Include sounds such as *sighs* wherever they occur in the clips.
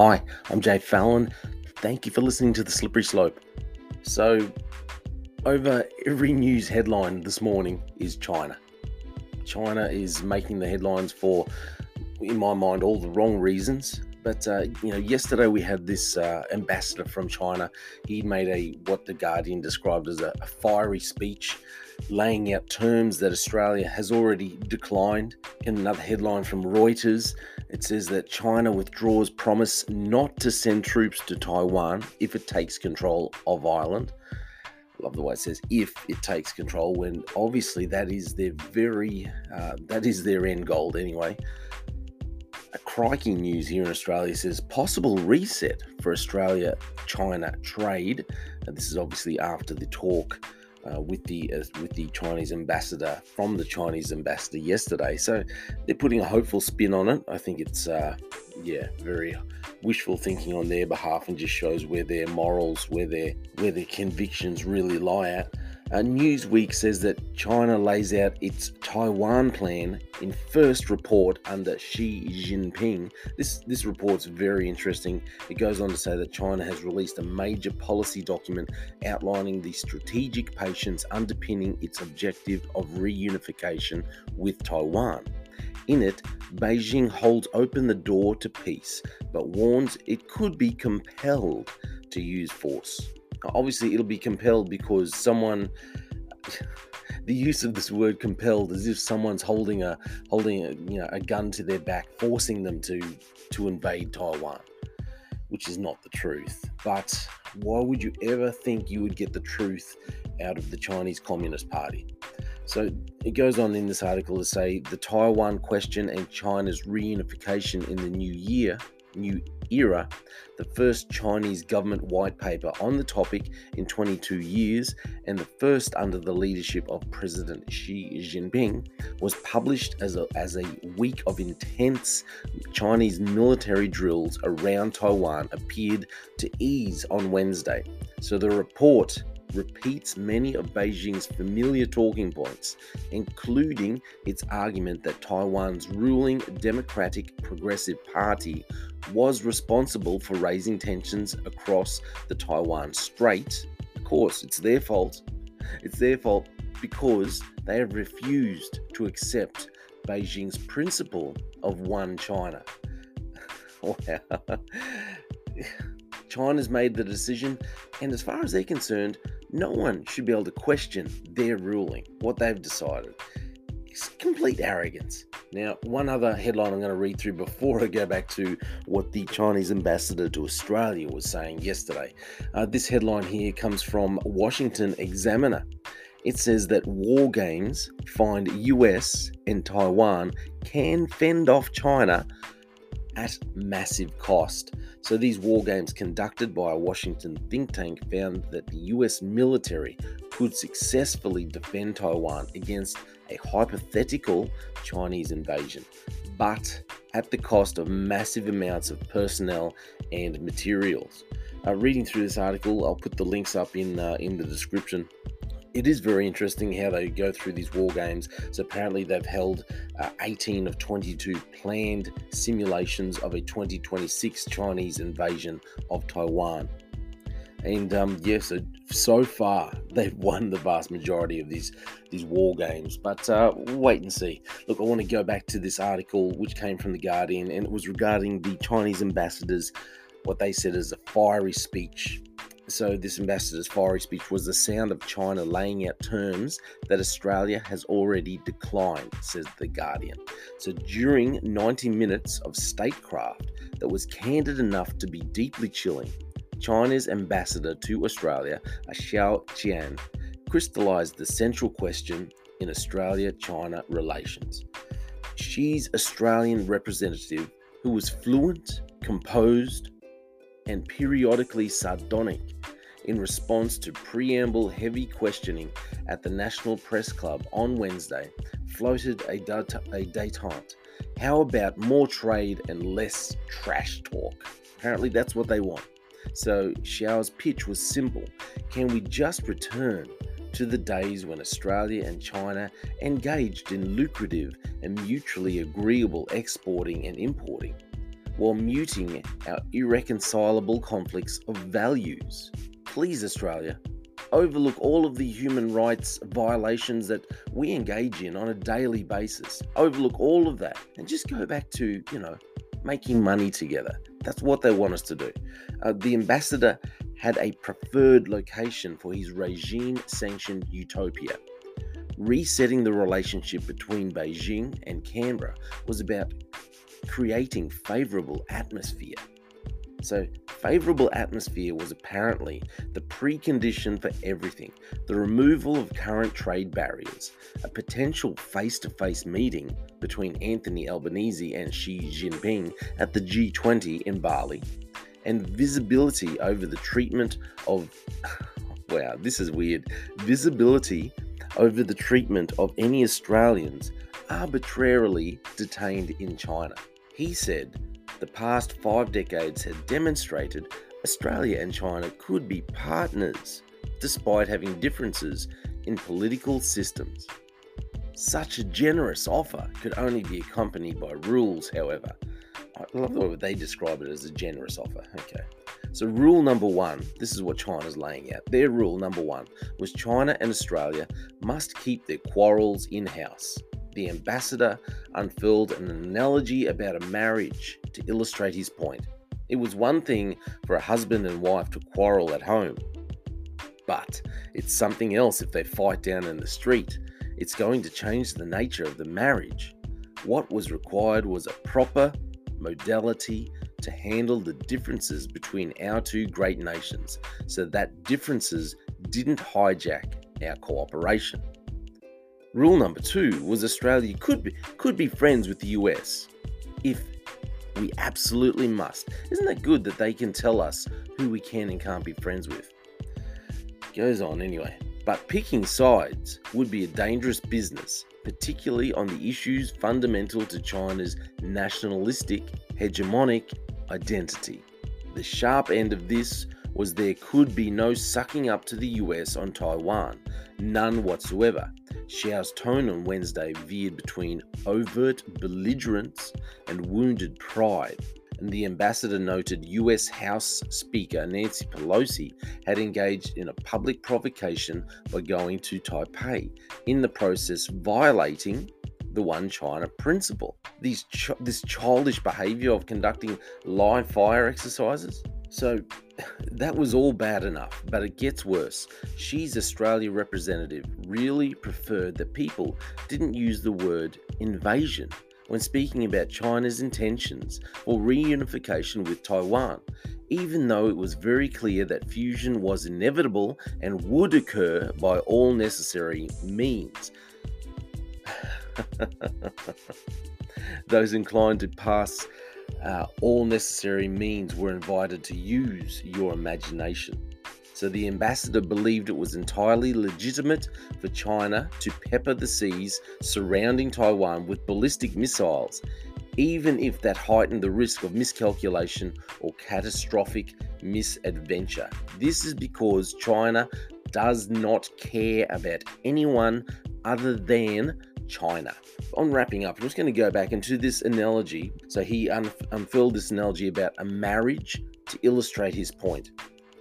Hi, I'm Jay Fallon. Thank you for listening to The Slippery Slope. So, over every news headline this morning is China. China is making the headlines for, in my mind, all the wrong reasons. But uh, you know, yesterday we had this uh, ambassador from China. He made a what the Guardian described as a, a fiery speech, laying out terms that Australia has already declined. In another headline from Reuters, it says that China withdraws promise not to send troops to Taiwan if it takes control of island. Love the way it says if it takes control, when obviously that is their very uh, that is their end goal anyway. A crikey news here in Australia says possible reset for Australia China trade. And this is obviously after the talk uh, with the uh, with the Chinese ambassador from the Chinese ambassador yesterday. So they're putting a hopeful spin on it. I think it's uh, yeah very wishful thinking on their behalf and just shows where their morals, where their where their convictions really lie at. Uh, Newsweek says that China lays out its Taiwan plan in first report under Xi Jinping. This this report's very interesting. It goes on to say that China has released a major policy document outlining the strategic patience underpinning its objective of reunification with Taiwan. In it, Beijing holds open the door to peace, but warns it could be compelled to use force obviously it'll be compelled because someone *laughs* the use of this word compelled as if someone's holding a holding a you know a gun to their back forcing them to to invade Taiwan which is not the truth. But why would you ever think you would get the truth out of the Chinese Communist Party? So it goes on in this article to say the Taiwan question and China's reunification in the new year new era, the first Chinese government white paper on the topic in 22 years, and the first under the leadership of President Xi Jinping, was published as a, as a week of intense Chinese military drills around Taiwan appeared to ease on Wednesday. So the report repeats many of Beijing's familiar talking points, including its argument that Taiwan's ruling Democratic Progressive Party was responsible for raising tensions across the Taiwan Strait. Of course, it's their fault. It's their fault because they have refused to accept Beijing's principle of one China. *laughs* *laughs* China's made the decision, and as far as they're concerned, no one should be able to question their ruling, what they've decided. It's complete arrogance. Now, one other headline I'm going to read through before *laughs* I go back to what the Chinese ambassador to Australia was saying yesterday. Uh, this headline here comes from Washington Examiner. It says that war games find US and Taiwan can fend off China at massive cost. So, these war games conducted by a Washington think tank found that the US military could successfully defend Taiwan against a hypothetical Chinese invasion, but at the cost of massive amounts of personnel and materials. Uh, reading through this article, I'll put the links up in uh, in the description it is very interesting how they go through these war games. So apparently they've held uh, 18 of 22 planned simulations of a 2026 Chinese invasion of Taiwan. And um, yes, so, so, far *laughs* they've won the vast majority of these these war games. But uh, wait and see. Look, I want to go back to this article which came from the Guardian, and it was regarding the Chinese ambassadors, what they said is a fiery speech so, this ambassador's fiery speech was the sound of China laying out terms that Australia has already declined, says The Guardian. So, during 90 minutes of statecraft that was candid enough to be deeply chilling, China's ambassador to Australia, Xiao Qian, crystallized the central question in Australia China relations. Xi's Australian representative, who was fluent, composed, and periodically sardonic in response to preamble heavy questioning at the National Press Club on Wednesday, floated a, a detente. How about more trade and less trash talk? Apparently, that's what they want. So, Xiao's pitch was simple Can we just return to the days when Australia and China engaged in lucrative and mutually agreeable exporting and importing? While muting our irreconcilable conflicts of values. Please, Australia, overlook all of the human rights violations that we engage in on a daily basis. Overlook all of that and just go back to, you know, making money together. That's what they want us to do. Uh, the ambassador had a preferred location for his regime sanctioned utopia. Resetting the relationship between Beijing and Canberra was about creating favorable atmosphere. So, favorable atmosphere was apparently the precondition for everything the removal of current trade barriers, a potential face to face meeting between Anthony Albanese and Xi Jinping at the G20 in Bali, and visibility over the treatment of. *laughs* Wow, this is weird. Visibility over the treatment of any Australians arbitrarily detained in China. He said the past five decades had demonstrated Australia and China could be partners despite having differences in political systems. Such a generous offer could only be accompanied by rules, however. I love the way they describe it as a generous offer. Okay. So, rule number one this is what China's laying out. Their rule number one was China and Australia must keep their quarrels in house the ambassador unfurled an analogy about a marriage to illustrate his point. It was one thing for a husband and wife to quarrel at home, but it's something else if they fight down in the street. It's going to change the nature of the marriage. What was required was a proper modality to handle the differences between our two great nations so that differences didn't hijack our cooperation. Rule number two was Australia could be, could be friends with the US if we absolutely must. Isn't that good that they can tell us who we can and can't be friends with? Goes on anyway. But picking sides would be a dangerous business, particularly on the issues fundamental to China's nationalistic, hegemonic identity. The sharp end of this was there could be no sucking up to the US on Taiwan, none whatsoever. Xiao's tone on Wednesday veered between overt belligerence and wounded pride. And the ambassador noted US House Speaker Nancy Pelosi had engaged in a public provocation by going to Taipei, in the process violating the one China principle. Ch- this childish behavior of conducting live fire exercises. So *sighs* that was all bad enough, but it gets worse. Xi's Australia representative really preferred that people didn't use the word invasion when speaking about China's intentions for reunification with Taiwan, even though it was very clear that fusion was inevitable and would occur by all necessary means. *sighs* Those inclined to pass uh, all necessary means were invited to use your imagination. So the ambassador believed it was entirely legitimate for China to pepper the seas surrounding Taiwan with ballistic missiles, even if that heightened the risk of miscalculation or catastrophic misadventure. This is because China does not care about anyone other than China. On wrapping up, I'm just going to go back into this analogy. So he unfurled this analogy about a marriage to illustrate his point.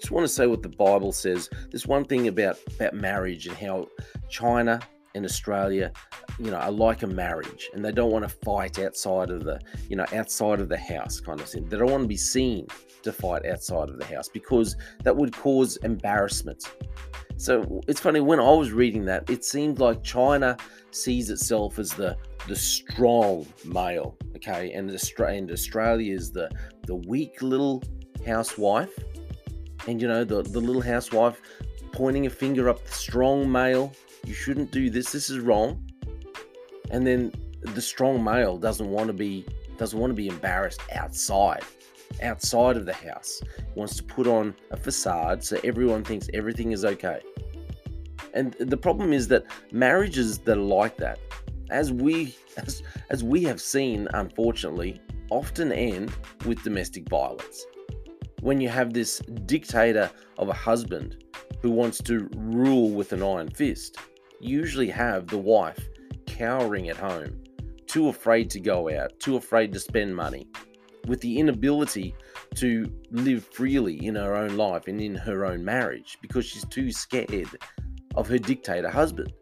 Just want to say what the Bible says. There's one thing about about marriage and how China and Australia, you know, are like a marriage, and they don't want to fight outside of the, you know, outside of the house kind of thing. They don't want to be seen to fight outside of the house because that would cause embarrassment. So it's funny when I was reading that, it seemed like China sees itself as the the strong male, okay, and Australia, and Australia is the the weak little housewife, and you know the the little housewife pointing a finger up the strong male. You shouldn't do this. This is wrong. And then the strong male doesn't want to be doesn't want to be embarrassed outside outside of the house. Wants to put on a facade so everyone thinks everything is okay. And the problem is that marriages that are like that, as we as, as we have seen unfortunately, often end with domestic violence. When you have this dictator of a husband who wants to rule with an iron fist, you usually have the wife cowering at home, too afraid to go out, too afraid to spend money, with the inability to live freely in her own life and in her own marriage because she's too scared of her dictator husband.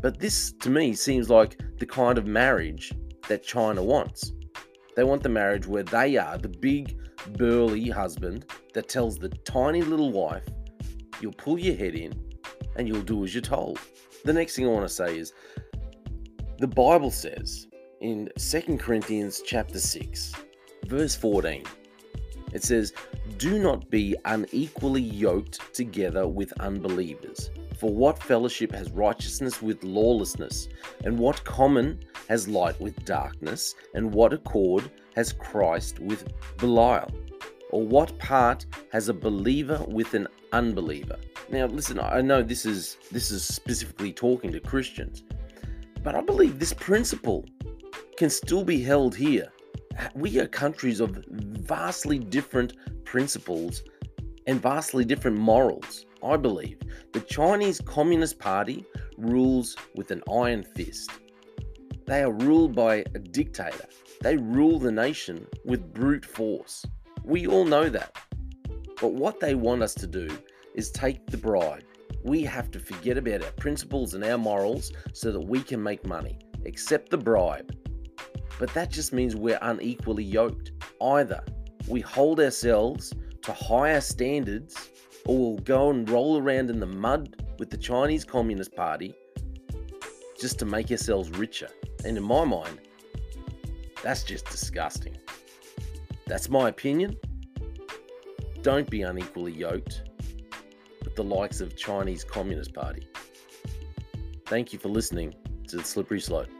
But this, to me, seems like the kind of marriage that China wants. They want the marriage where they are the big, burly husband that tells the tiny little wife, you'll pull your head in and you'll do as you're told. The next thing I want to say is the Bible says in 2 Corinthians chapter 6, verse 14, it says, Do not be unequally yoked together with unbelievers. For what fellowship has righteousness with lawlessness? And what common has light with darkness? And what accord has Christ with Belial? Or what part has a believer with an unbeliever? Now listen, I know this is this is specifically talking to Christians, but I believe this principle can still be held here. We are countries of vastly different principles and vastly different morals. I believe the Chinese Communist Party rules with an iron fist. They are ruled by a dictator. They rule the nation with brute force. We all know that. But what they want us to do is take the bribe. We have to forget about our principles and our morals so that we can make money. Accept the bribe. But that just means we're unequally yoked. Either we hold ourselves to higher standards or we'll go and roll around in the mud with the Chinese Communist Party just to make ourselves richer. And in my mind, that's just disgusting. That's my opinion. Don't be unequally yoked with the likes of Chinese Communist Party. Thank you for listening to the Slippery Slope.